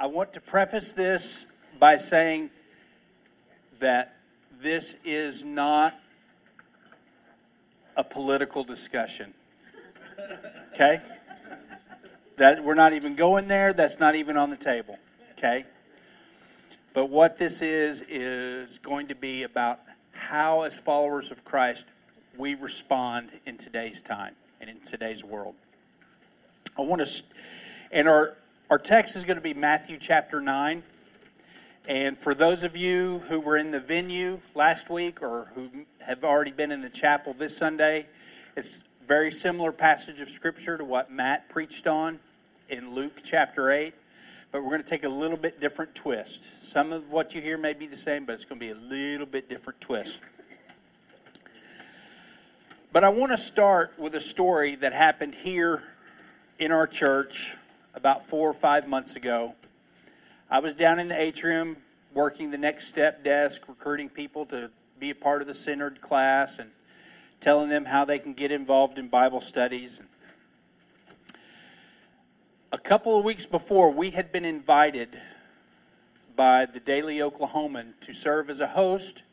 I want to preface this by saying that this is not a political discussion. Okay? That we're not even going there, that's not even on the table. Okay? But what this is is going to be about how as followers of Christ we respond in today's time and in today's world. I want to and our our text is going to be Matthew chapter 9. And for those of you who were in the venue last week or who have already been in the chapel this Sunday, it's a very similar passage of scripture to what Matt preached on in Luke chapter 8. But we're going to take a little bit different twist. Some of what you hear may be the same, but it's going to be a little bit different twist. But I want to start with a story that happened here in our church about four or five months ago. I was down in the atrium working the next step desk, recruiting people to be a part of the centered class and telling them how they can get involved in Bible studies. A couple of weeks before, we had been invited by the Daily Oklahoman to serve as a host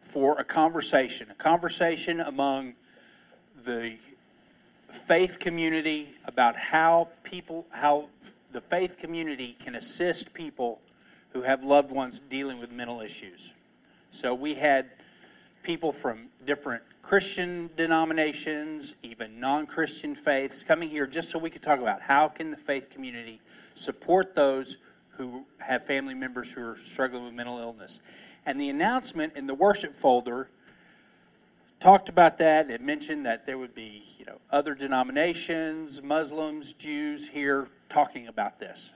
for a conversation, a conversation among the faith community about how people, how the faith community can assist people who have loved ones dealing with mental issues. So we had people from different Christian denominations, even non-Christian faiths coming here just so we could talk about how can the faith community support those who have family members who are struggling with mental illness. And the announcement in the worship folder talked about that. It mentioned that there would be, you know, other denominations, Muslims, Jews here talking about this.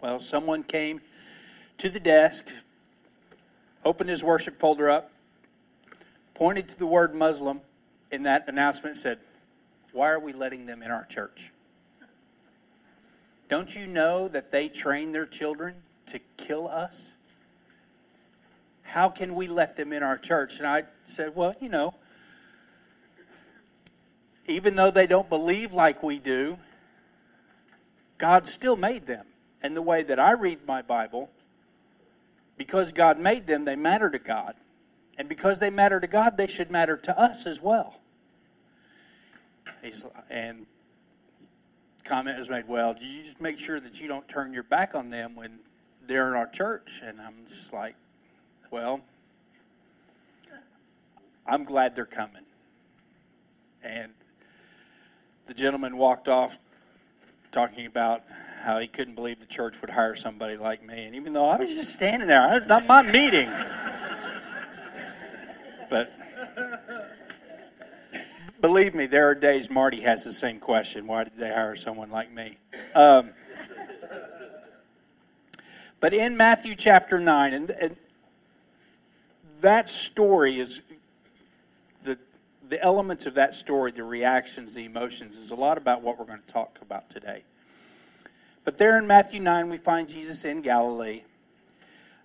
Well, someone came to the desk, opened his worship folder up, pointed to the word Muslim in that announcement, said, Why are we letting them in our church? Don't you know that they train their children to kill us? How can we let them in our church? And I said, Well, you know, even though they don't believe like we do, God still made them. And the way that I read my Bible, because God made them, they matter to God. And because they matter to God, they should matter to us as well. He's, and comment was made, well, you just make sure that you don't turn your back on them when they're in our church? And I'm just like, well, I'm glad they're coming. And the gentleman walked off talking about how he couldn't believe the church would hire somebody like me. And even though I was just standing there, not my meeting. But believe me, there are days Marty has the same question why did they hire someone like me? Um, but in Matthew chapter 9, and, and that story is the the elements of that story, the reactions, the emotions, is a lot about what we're going to talk about today. But there in Matthew 9, we find Jesus in Galilee.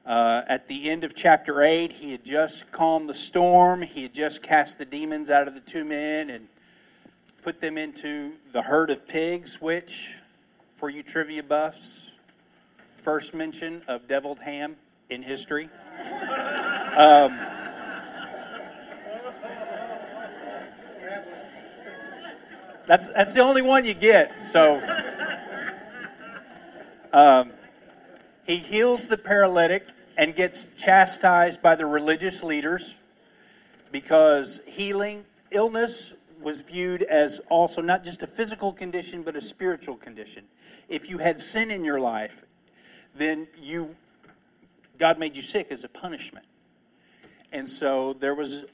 Uh, at the end of chapter 8, he had just calmed the storm. He had just cast the demons out of the two men and put them into the herd of pigs, which, for you trivia buffs, first mention of deviled ham in history. Um, that's that's the only one you get. So um, he heals the paralytic and gets chastised by the religious leaders because healing illness was viewed as also not just a physical condition but a spiritual condition. If you had sin in your life, then you God made you sick as a punishment. And so there was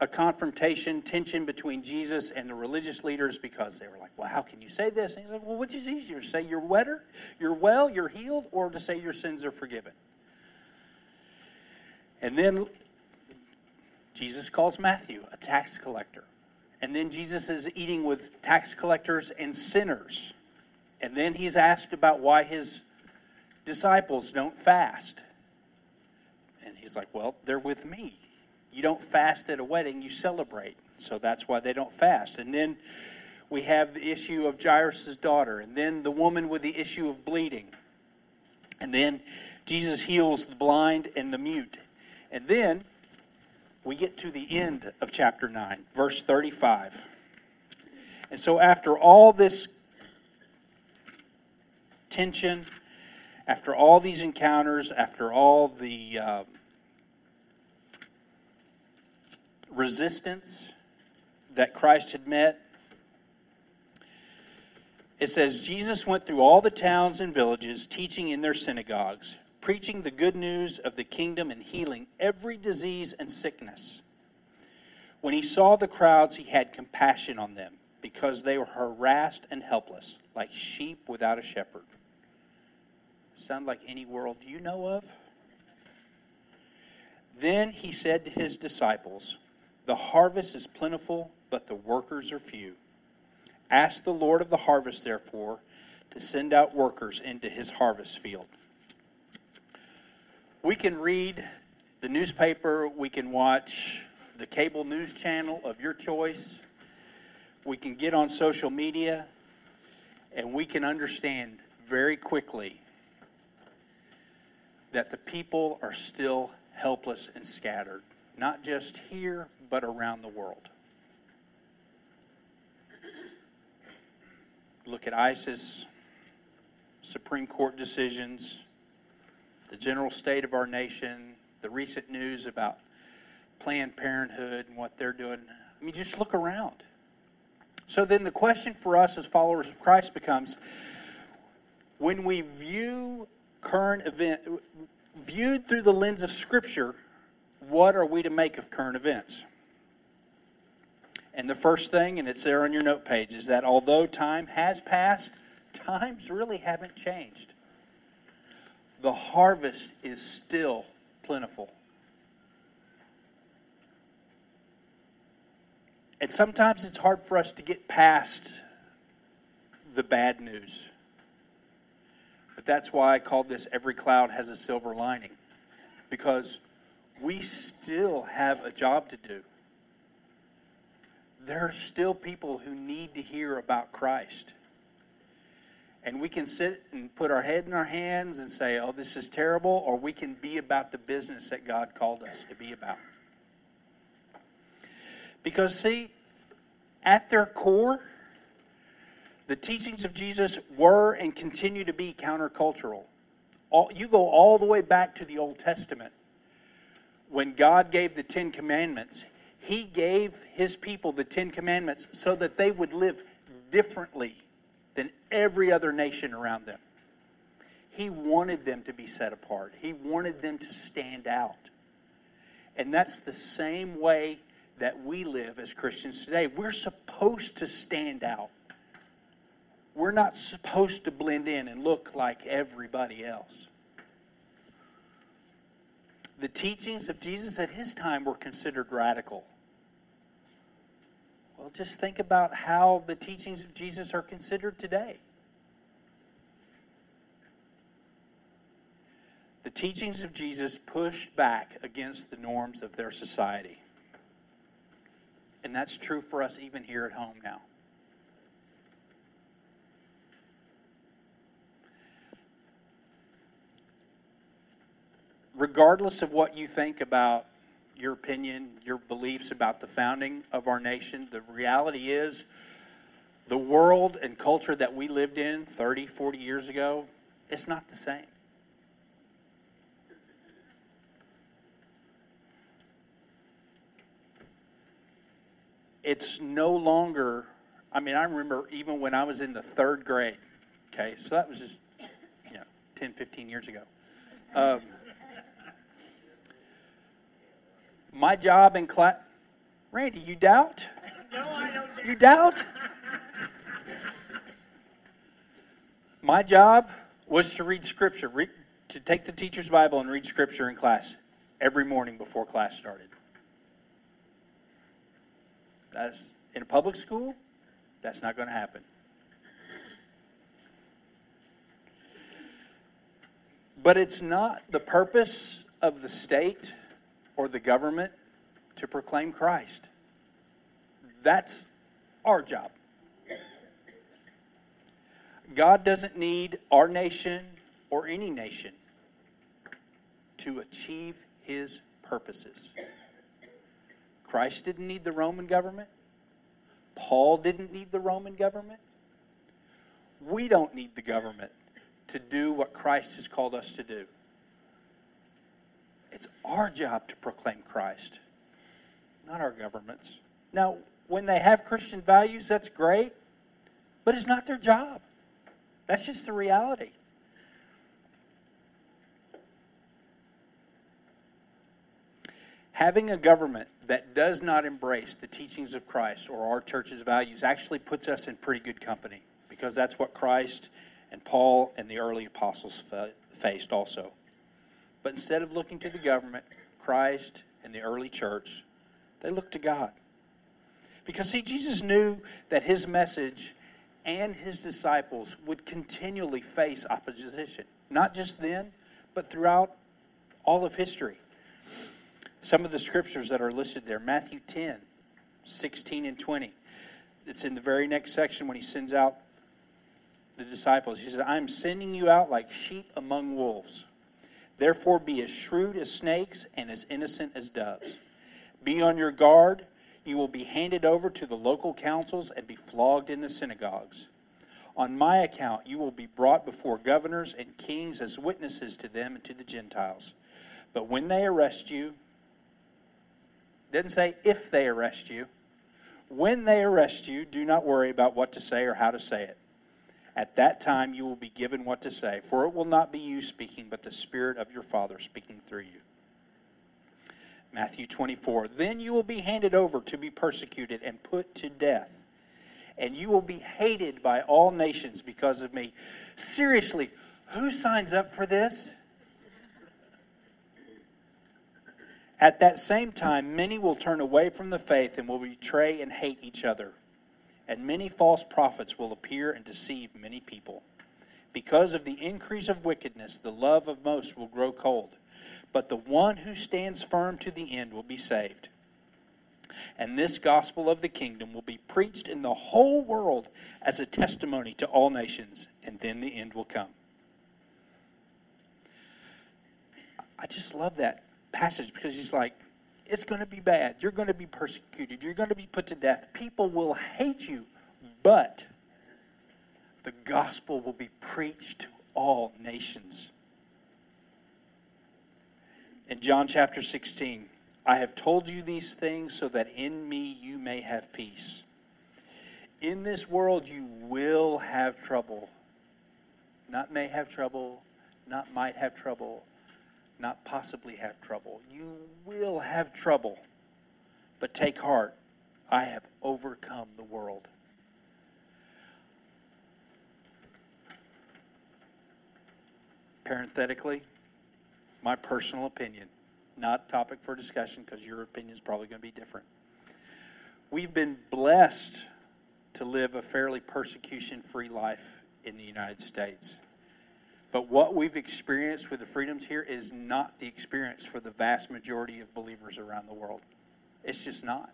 a confrontation, tension between Jesus and the religious leaders because they were like, Well, how can you say this? And he's like, Well, which is easier, to say you're wetter, you're well, you're healed, or to say your sins are forgiven? And then Jesus calls Matthew a tax collector. And then Jesus is eating with tax collectors and sinners. And then he's asked about why his disciples don't fast. And he's like, Well, they're with me. You don't fast at a wedding, you celebrate. So that's why they don't fast. And then we have the issue of Jairus' daughter, and then the woman with the issue of bleeding. And then Jesus heals the blind and the mute. And then we get to the end of chapter 9, verse 35. And so, after all this tension, after all these encounters, after all the uh, resistance that Christ had met, it says Jesus went through all the towns and villages, teaching in their synagogues, preaching the good news of the kingdom and healing every disease and sickness. When he saw the crowds, he had compassion on them because they were harassed and helpless, like sheep without a shepherd. Sound like any world you know of? Then he said to his disciples, The harvest is plentiful, but the workers are few. Ask the Lord of the harvest, therefore, to send out workers into his harvest field. We can read the newspaper, we can watch the cable news channel of your choice, we can get on social media, and we can understand very quickly that the people are still helpless and scattered, not just here, but around the world. look at ISIS, Supreme Court decisions, the general state of our nation, the recent news about Planned Parenthood and what they're doing. I mean, just look around. So then the question for us as followers of Christ becomes when we view current event viewed through the lens of scripture, what are we to make of current events? And the first thing, and it's there on your note page, is that although time has passed, times really haven't changed. The harvest is still plentiful. And sometimes it's hard for us to get past the bad news. But that's why I called this Every Cloud Has a Silver Lining. Because we still have a job to do there are still people who need to hear about Christ. And we can sit and put our head in our hands and say, oh, this is terrible, or we can be about the business that God called us to be about. Because, see, at their core, the teachings of Jesus were and continue to be countercultural. All, you go all the way back to the Old Testament. When God gave the Ten Commandments, he gave his people the Ten Commandments so that they would live differently than every other nation around them. He wanted them to be set apart, he wanted them to stand out. And that's the same way that we live as Christians today. We're supposed to stand out. We're not supposed to blend in and look like everybody else. The teachings of Jesus at his time were considered radical. Well, just think about how the teachings of Jesus are considered today. The teachings of Jesus pushed back against the norms of their society. And that's true for us even here at home now. Regardless of what you think about your opinion, your beliefs about the founding of our nation. The reality is, the world and culture that we lived in 30, 40 years ago, it's not the same. It's no longer, I mean, I remember even when I was in the third grade, okay, so that was just, you know, 10, 15 years ago. Um, my job in class. Randy, you doubt? No, I don't. You doubt? My job was to read scripture, read, to take the teacher's Bible and read scripture in class every morning before class started. That's in a public school, that's not going to happen. But it's not the purpose of the state or the government to proclaim Christ. That's our job. God doesn't need our nation or any nation to achieve his purposes. Christ didn't need the Roman government. Paul didn't need the Roman government. We don't need the government to do what Christ has called us to do. It's our job to proclaim Christ, not our government's. Now, when they have Christian values, that's great, but it's not their job. That's just the reality. Having a government that does not embrace the teachings of Christ or our church's values actually puts us in pretty good company because that's what Christ and Paul and the early apostles faced also. But instead of looking to the government, Christ and the early church, they looked to God. Because, see, Jesus knew that his message and his disciples would continually face opposition, not just then, but throughout all of history. Some of the scriptures that are listed there Matthew 10, 16, and 20. It's in the very next section when he sends out the disciples. He says, I'm sending you out like sheep among wolves. Therefore, be as shrewd as snakes and as innocent as doves. Be on your guard. You will be handed over to the local councils and be flogged in the synagogues. On my account, you will be brought before governors and kings as witnesses to them and to the Gentiles. But when they arrest you, doesn't say if they arrest you. When they arrest you, do not worry about what to say or how to say it. At that time you will be given what to say, for it will not be you speaking, but the Spirit of your Father speaking through you. Matthew 24. Then you will be handed over to be persecuted and put to death, and you will be hated by all nations because of me. Seriously, who signs up for this? At that same time, many will turn away from the faith and will betray and hate each other. And many false prophets will appear and deceive many people. Because of the increase of wickedness, the love of most will grow cold. But the one who stands firm to the end will be saved. And this gospel of the kingdom will be preached in the whole world as a testimony to all nations, and then the end will come. I just love that passage because he's like, it's going to be bad. You're going to be persecuted. You're going to be put to death. People will hate you, but the gospel will be preached to all nations. In John chapter 16, I have told you these things so that in me you may have peace. In this world you will have trouble. Not may have trouble, not might have trouble not possibly have trouble. You will have trouble. But take heart, I have overcome the world. Parenthetically, my personal opinion, not topic for discussion because your opinion is probably going to be different. We've been blessed to live a fairly persecution free life in the United States. But what we've experienced with the freedoms here is not the experience for the vast majority of believers around the world. It's just not.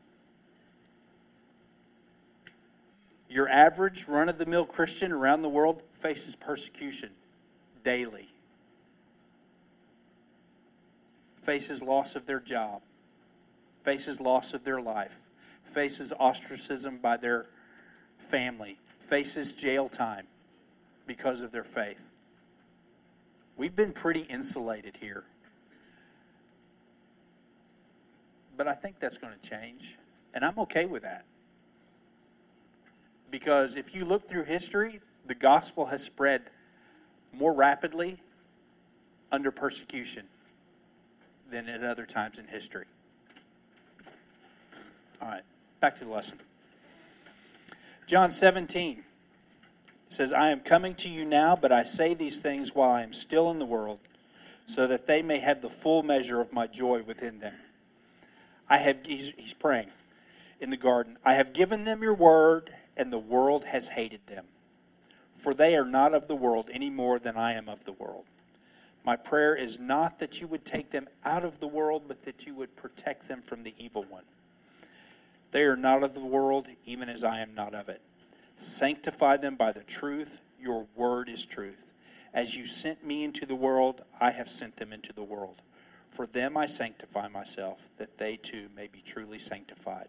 Your average run of the mill Christian around the world faces persecution daily, faces loss of their job, faces loss of their life, faces ostracism by their family, faces jail time because of their faith. We've been pretty insulated here. But I think that's going to change. And I'm okay with that. Because if you look through history, the gospel has spread more rapidly under persecution than at other times in history. All right, back to the lesson. John 17 says, I am coming to you now, but I say these things while I am still in the world, so that they may have the full measure of my joy within them. I have, he's, he's praying in the garden, I have given them your word, and the world has hated them. For they are not of the world any more than I am of the world. My prayer is not that you would take them out of the world, but that you would protect them from the evil one. They are not of the world, even as I am not of it. Sanctify them by the truth. Your word is truth. As you sent me into the world, I have sent them into the world. For them I sanctify myself, that they too may be truly sanctified.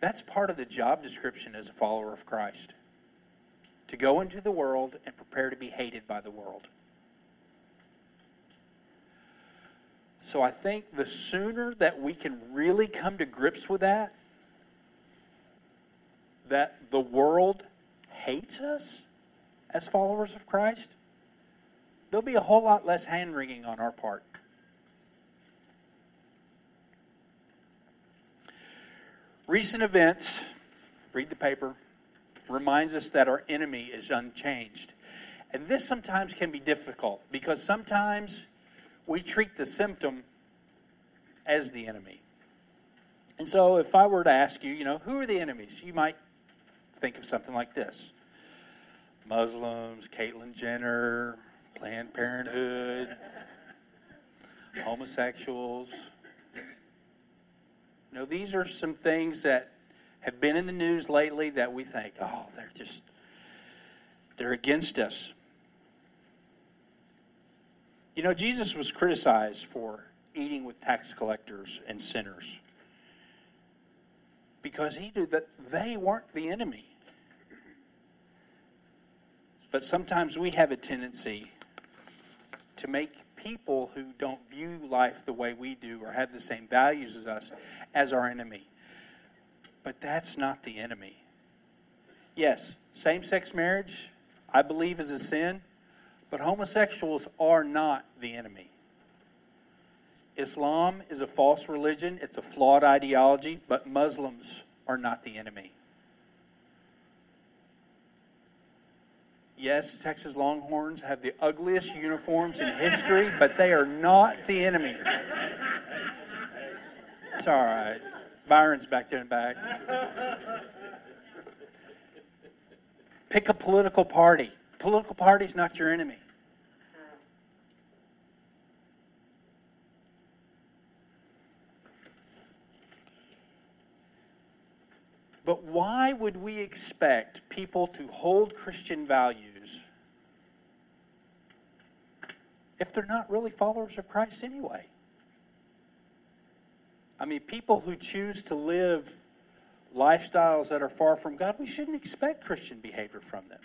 That's part of the job description as a follower of Christ to go into the world and prepare to be hated by the world. So I think the sooner that we can really come to grips with that, that the world hates us as followers of Christ, there'll be a whole lot less hand wringing on our part. Recent events, read the paper, reminds us that our enemy is unchanged. And this sometimes can be difficult because sometimes we treat the symptom as the enemy. And so if I were to ask you, you know, who are the enemies? You might think of something like this Muslims, Caitlyn Jenner, Planned Parenthood, homosexuals. You know, these are some things that have been in the news lately that we think, oh, they're just, they're against us. You know, Jesus was criticized for eating with tax collectors and sinners because he knew that they weren't the enemy. But sometimes we have a tendency to make people who don't view life the way we do or have the same values as us as our enemy. But that's not the enemy. Yes, same sex marriage, I believe, is a sin, but homosexuals are not the enemy. Islam is a false religion, it's a flawed ideology, but Muslims are not the enemy. Yes, Texas Longhorns have the ugliest uniforms in history, but they are not the enemy. It's all right. Byron's back there in back. Pick a political party. Political party is not your enemy. But why would we expect people to hold Christian values if they're not really followers of Christ anyway? I mean, people who choose to live lifestyles that are far from God, we shouldn't expect Christian behavior from them.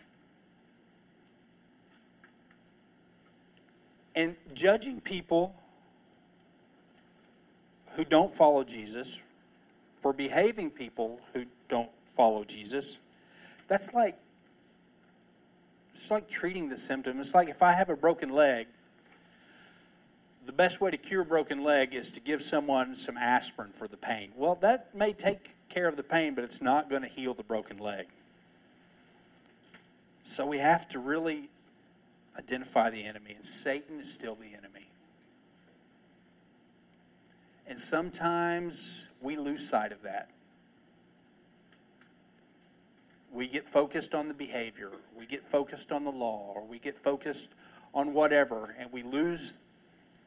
And judging people who don't follow Jesus for behaving people who don't follow Jesus, that's like it's like treating the symptom. It's like if I have a broken leg, the best way to cure a broken leg is to give someone some aspirin for the pain. Well, that may take care of the pain, but it's not going to heal the broken leg. So we have to really identify the enemy, and Satan is still the enemy. And sometimes we lose sight of that. We get focused on the behavior, we get focused on the law, or we get focused on whatever, and we lose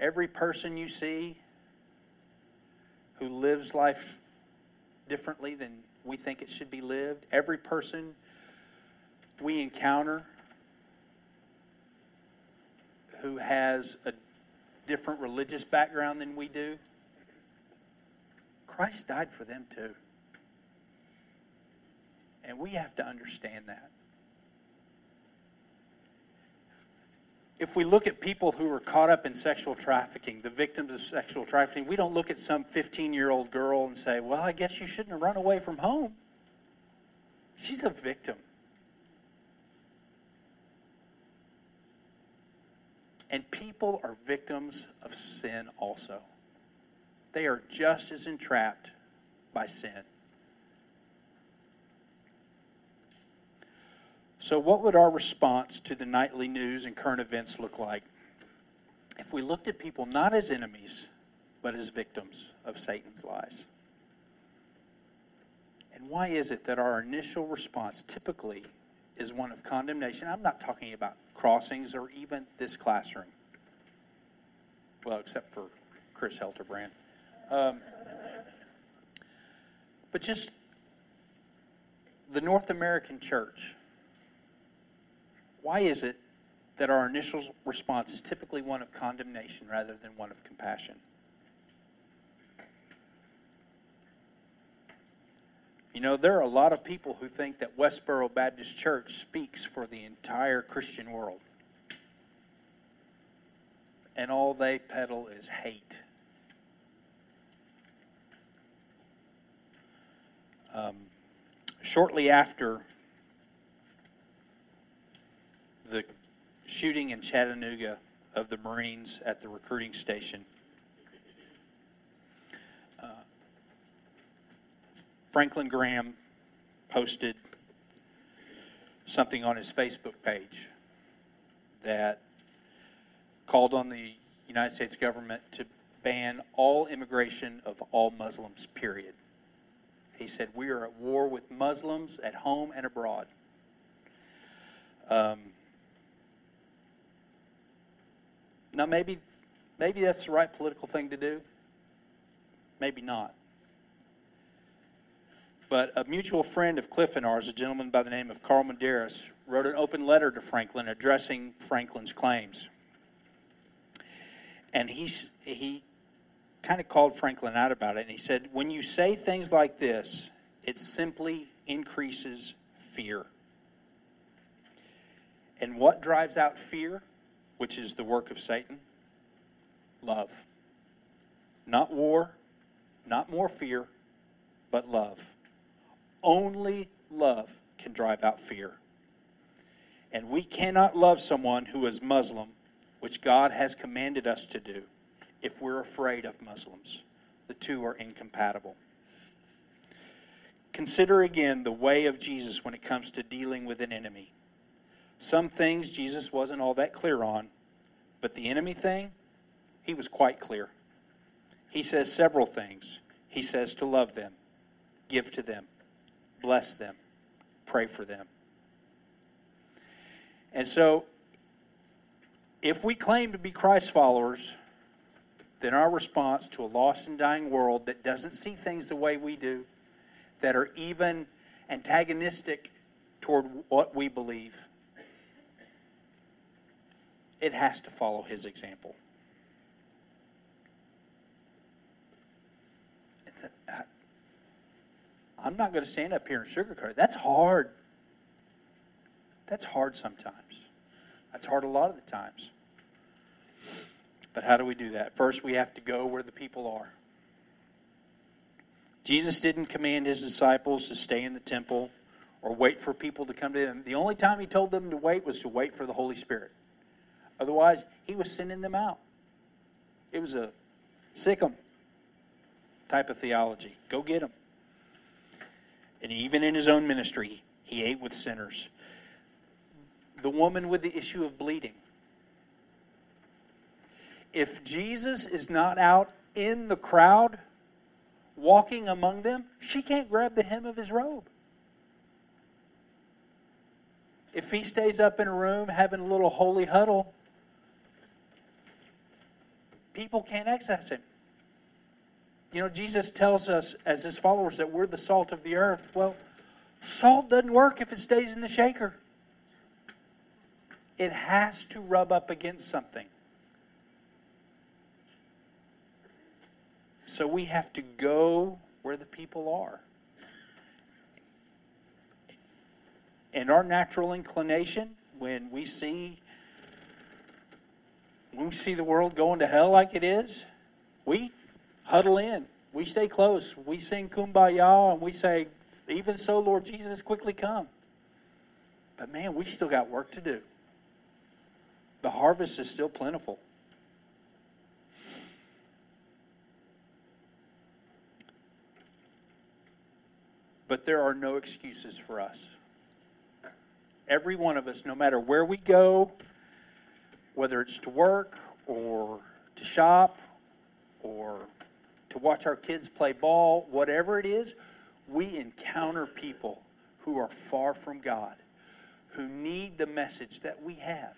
Every person you see who lives life differently than we think it should be lived, every person we encounter who has a different religious background than we do, Christ died for them too. And we have to understand that. If we look at people who are caught up in sexual trafficking, the victims of sexual trafficking, we don't look at some 15 year old girl and say, well, I guess you shouldn't have run away from home. She's a victim. And people are victims of sin also. They are just as entrapped by sin. So, what would our response to the nightly news and current events look like if we looked at people not as enemies, but as victims of Satan's lies? And why is it that our initial response typically is one of condemnation? I'm not talking about crossings or even this classroom. Well, except for Chris Helterbrand. Um, but just the North American church why is it that our initial response is typically one of condemnation rather than one of compassion? You know, there are a lot of people who think that Westboro Baptist Church speaks for the entire Christian world. And all they peddle is hate. Um, shortly after the shooting in Chattanooga of the Marines at the recruiting station. Uh, Franklin Graham posted something on his Facebook page that called on the United States government to ban all immigration of all Muslims, period. He said, We are at war with Muslims at home and abroad. Um, Now, maybe, maybe that's the right political thing to do. Maybe not. But a mutual friend of Cliff and ours, a gentleman by the name of Carl Medearis, wrote an open letter to Franklin addressing Franklin's claims. And he's, he kind of called Franklin out about it. And he said, When you say things like this, it simply increases fear. And what drives out fear? Which is the work of Satan? Love. Not war, not more fear, but love. Only love can drive out fear. And we cannot love someone who is Muslim, which God has commanded us to do, if we're afraid of Muslims. The two are incompatible. Consider again the way of Jesus when it comes to dealing with an enemy. Some things Jesus wasn't all that clear on, but the enemy thing, he was quite clear. He says several things. He says to love them, give to them, bless them, pray for them. And so, if we claim to be Christ followers, then our response to a lost and dying world that doesn't see things the way we do, that are even antagonistic toward what we believe, it has to follow his example. I'm not going to stand up here and sugarcoat it. That's hard. That's hard sometimes. That's hard a lot of the times. But how do we do that? First, we have to go where the people are. Jesus didn't command his disciples to stay in the temple or wait for people to come to him. The only time he told them to wait was to wait for the Holy Spirit. Otherwise, he was sending them out. It was a sick 'em type of theology. Go get them. And even in his own ministry, he ate with sinners. The woman with the issue of bleeding. If Jesus is not out in the crowd, walking among them, she can't grab the hem of his robe. If he stays up in a room having a little holy huddle, people can't access him. You know, Jesus tells us as his followers that we're the salt of the earth. Well, salt doesn't work if it stays in the shaker. It has to rub up against something. So we have to go where the people are. And our natural inclination, when we see when we see the world going to hell like it is, we huddle in. We stay close. We sing kumbaya and we say, even so, Lord Jesus, quickly come. But man, we still got work to do. The harvest is still plentiful. But there are no excuses for us. Every one of us, no matter where we go, whether it's to work or to shop or to watch our kids play ball, whatever it is, we encounter people who are far from God, who need the message that we have.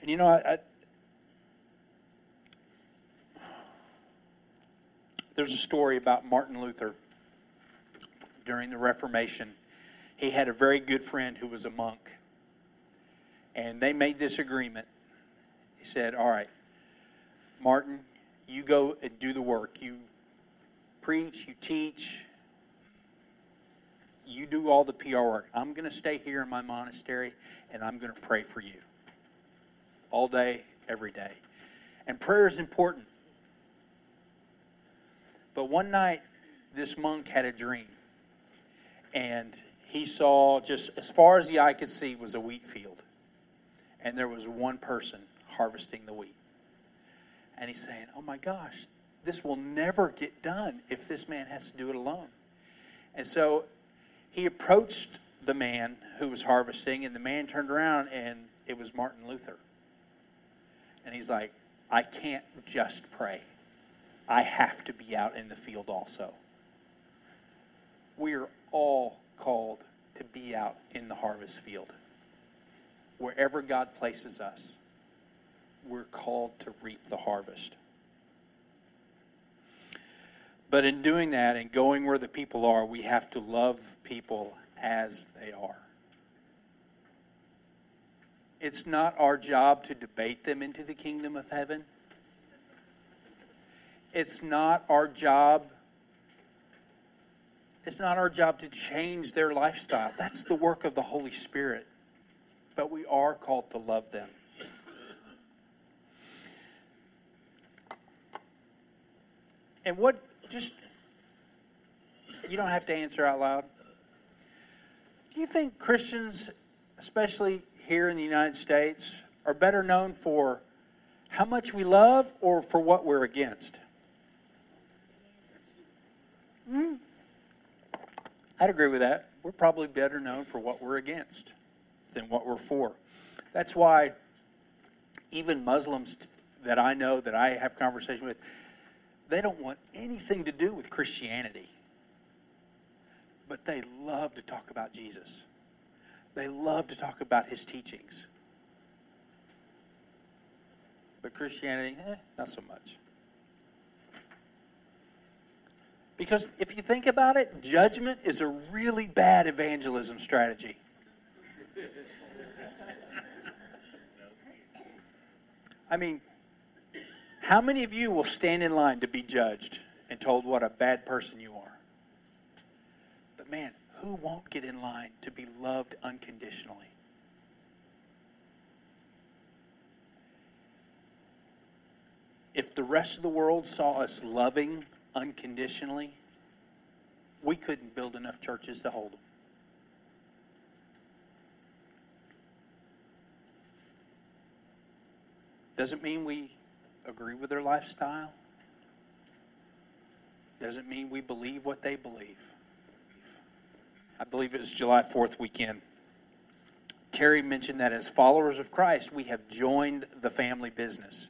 And you know, I, I, there's a story about Martin Luther during the Reformation. He had a very good friend who was a monk. And they made this agreement. He said, All right, Martin, you go and do the work. You preach, you teach, you do all the PR work. I'm going to stay here in my monastery and I'm going to pray for you all day, every day. And prayer is important. But one night, this monk had a dream. And he saw just as far as the eye could see was a wheat field. And there was one person harvesting the wheat. And he's saying, Oh my gosh, this will never get done if this man has to do it alone. And so he approached the man who was harvesting, and the man turned around, and it was Martin Luther. And he's like, I can't just pray. I have to be out in the field also. We are all called to be out in the harvest field. Wherever God places us, we're called to reap the harvest. But in doing that and going where the people are, we have to love people as they are. It's not our job to debate them into the kingdom of heaven. It's not our job. It's not our job to change their lifestyle. That's the work of the Holy Spirit. But we are called to love them. And what, just, you don't have to answer out loud. Do you think Christians, especially here in the United States are better known for how much we love or for what we're against? I'd agree with that. We're probably better known for what we're against than what we're for. That's why even Muslims that I know that I have conversation with, they don't want anything to do with Christianity. But they love to talk about Jesus. They love to talk about his teachings. But Christianity, eh, not so much. Because if you think about it, judgment is a really bad evangelism strategy. I mean, how many of you will stand in line to be judged and told what a bad person you are? But man, who won't get in line to be loved unconditionally? If the rest of the world saw us loving unconditionally, we couldn't build enough churches to hold them. Doesn't mean we agree with their lifestyle. Doesn't mean we believe what they believe. I believe it was July 4th weekend. Terry mentioned that as followers of Christ, we have joined the family business.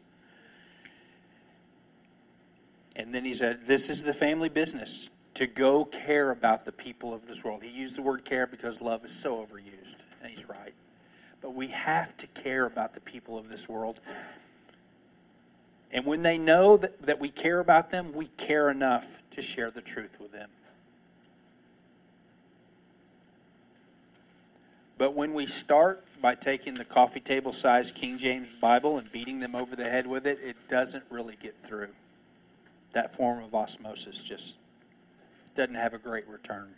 And then he said, This is the family business to go care about the people of this world. He used the word care because love is so overused, and he's right. But we have to care about the people of this world. And when they know that, that we care about them, we care enough to share the truth with them. But when we start by taking the coffee table size King James Bible and beating them over the head with it, it doesn't really get through. That form of osmosis just doesn't have a great return.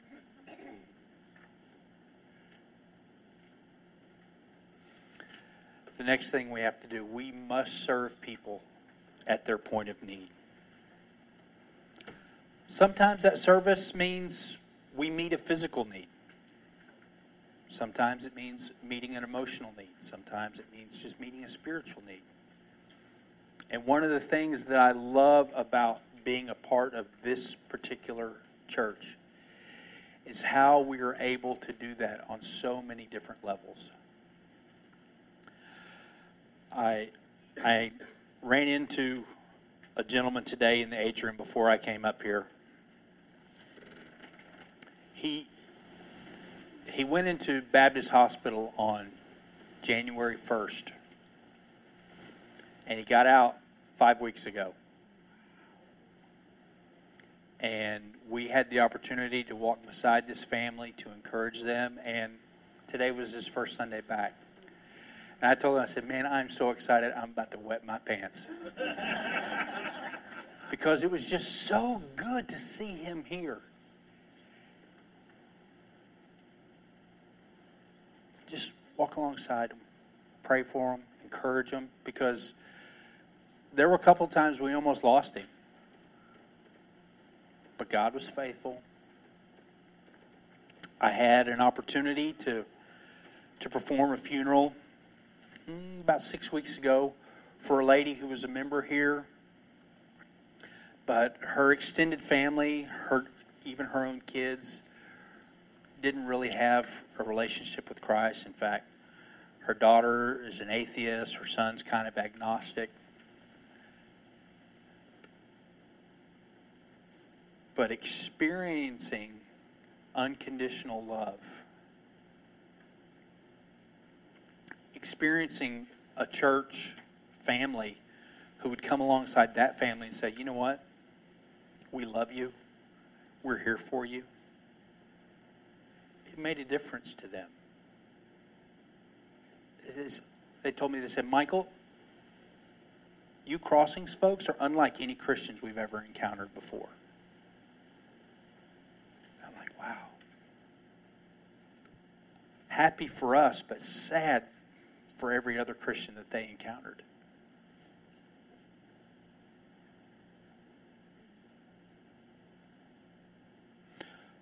The next thing we have to do, we must serve people at their point of need. Sometimes that service means we meet a physical need. Sometimes it means meeting an emotional need. Sometimes it means just meeting a spiritual need. And one of the things that I love about being a part of this particular church is how we are able to do that on so many different levels. I, I ran into a gentleman today in the atrium before I came up here. He, he went into Baptist Hospital on January 1st, and he got out five weeks ago. And we had the opportunity to walk beside this family to encourage them, and today was his first Sunday back. And I told him, I said, Man, I'm so excited, I'm about to wet my pants. because it was just so good to see him here. Just walk alongside him, pray for him, encourage him, because there were a couple times we almost lost him. But God was faithful. I had an opportunity to to perform a funeral mm, about six weeks ago for a lady who was a member here. But her extended family, her even her own kids, didn't really have a relationship with Christ. In fact, her daughter is an atheist, her son's kind of agnostic. But experiencing unconditional love, experiencing a church family who would come alongside that family and say, you know what? We love you. We're here for you. It made a difference to them. they told me, they said, Michael, you crossings folks are unlike any Christians we've ever encountered before. I'm like, wow. Happy for us, but sad for every other Christian that they encountered.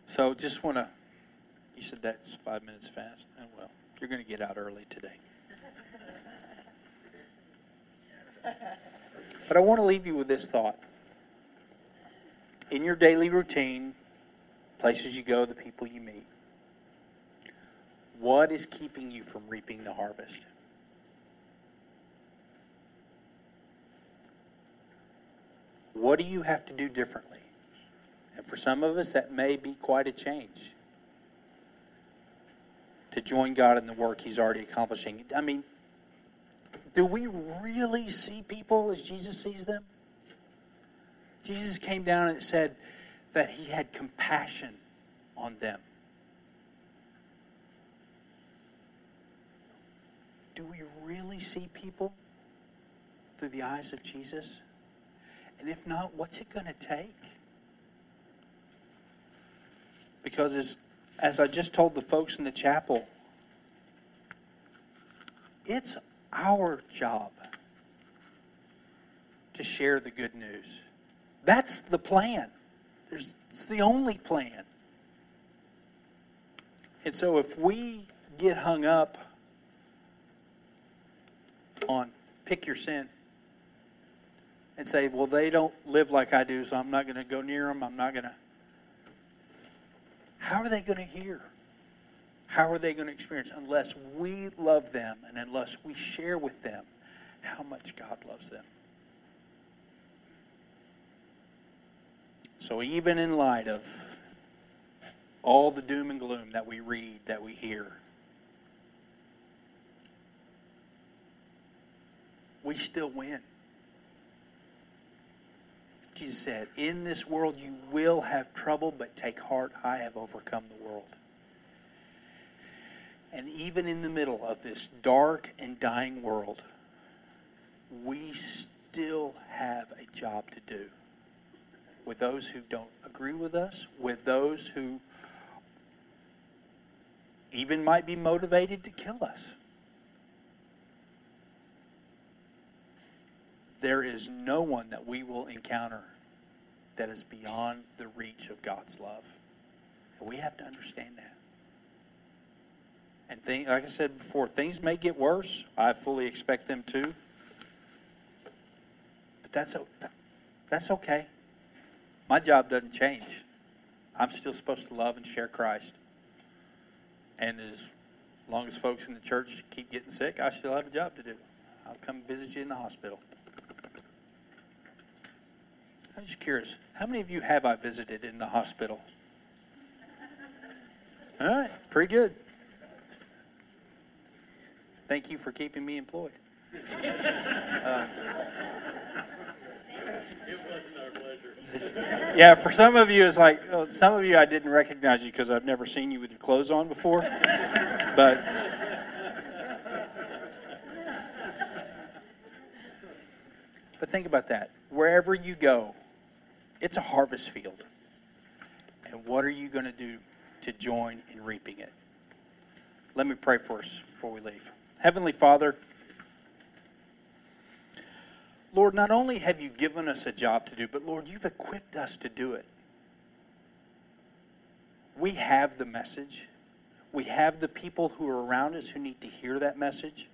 So just want to, you said that's five minutes fast. Oh, well, you're going to get out early today. But I want to leave you with this thought. In your daily routine, places you go, the people you meet, what is keeping you from reaping the harvest? What do you have to do differently? And for some of us, that may be quite a change to join God in the work He's already accomplishing. I mean, do we really see people as Jesus sees them? Jesus came down and said that He had compassion on them. Do we really see people through the eyes of Jesus? And if not, what's it going to take? Because as, as I just told the folks in the chapel, it's our job to share the good news. That's the plan. There's, it's the only plan. And so if we get hung up on pick your sin and say, well, they don't live like I do, so I'm not going to go near them, I'm not going to how are they going to hear? How are they going to experience unless we love them and unless we share with them how much God loves them? So, even in light of all the doom and gloom that we read, that we hear, we still win. Jesus said, In this world you will have trouble, but take heart, I have overcome the world. And even in the middle of this dark and dying world, we still have a job to do with those who don't agree with us, with those who even might be motivated to kill us. There is no one that we will encounter that is beyond the reach of God's love. And we have to understand that. And thing, like I said before, things may get worse. I fully expect them to. But that's, that's okay. My job doesn't change. I'm still supposed to love and share Christ. And as long as folks in the church keep getting sick, I still have a job to do. I'll come visit you in the hospital. I'm just curious, how many of you have I visited in the hospital? All right, pretty good. Thank you for keeping me employed. Uh, yeah, for some of you, it's like well, some of you I didn't recognize you because I've never seen you with your clothes on before. But but think about that. Wherever you go, it's a harvest field. And what are you going to do to join in reaping it? Let me pray for us before we leave. Heavenly Father, Lord, not only have you given us a job to do, but Lord, you've equipped us to do it. We have the message. We have the people who are around us who need to hear that message.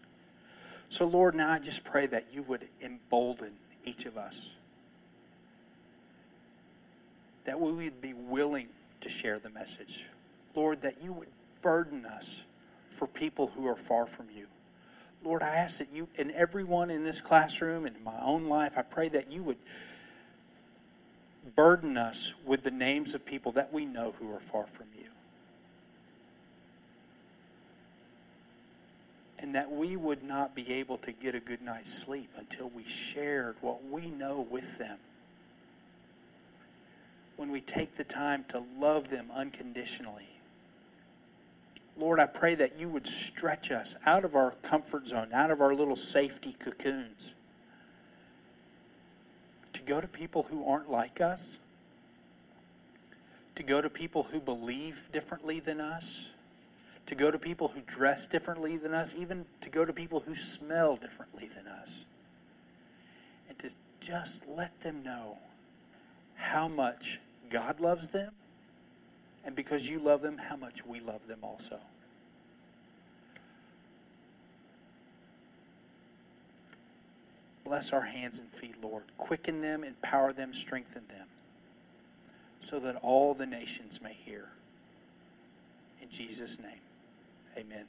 So, Lord, now I just pray that you would embolden each of us, that we would be willing to share the message. Lord, that you would burden us for people who are far from you. Lord, I ask that you, and everyone in this classroom and in my own life, I pray that you would burden us with the names of people that we know who are far from you. And that we would not be able to get a good night's sleep until we shared what we know with them. When we take the time to love them unconditionally. Lord, I pray that you would stretch us out of our comfort zone, out of our little safety cocoons, to go to people who aren't like us, to go to people who believe differently than us, to go to people who dress differently than us, even to go to people who smell differently than us, and to just let them know how much God loves them and because you love them, how much we love them also. Bless our hands and feet, Lord. Quicken them, empower them, strengthen them, so that all the nations may hear. In Jesus' name, amen.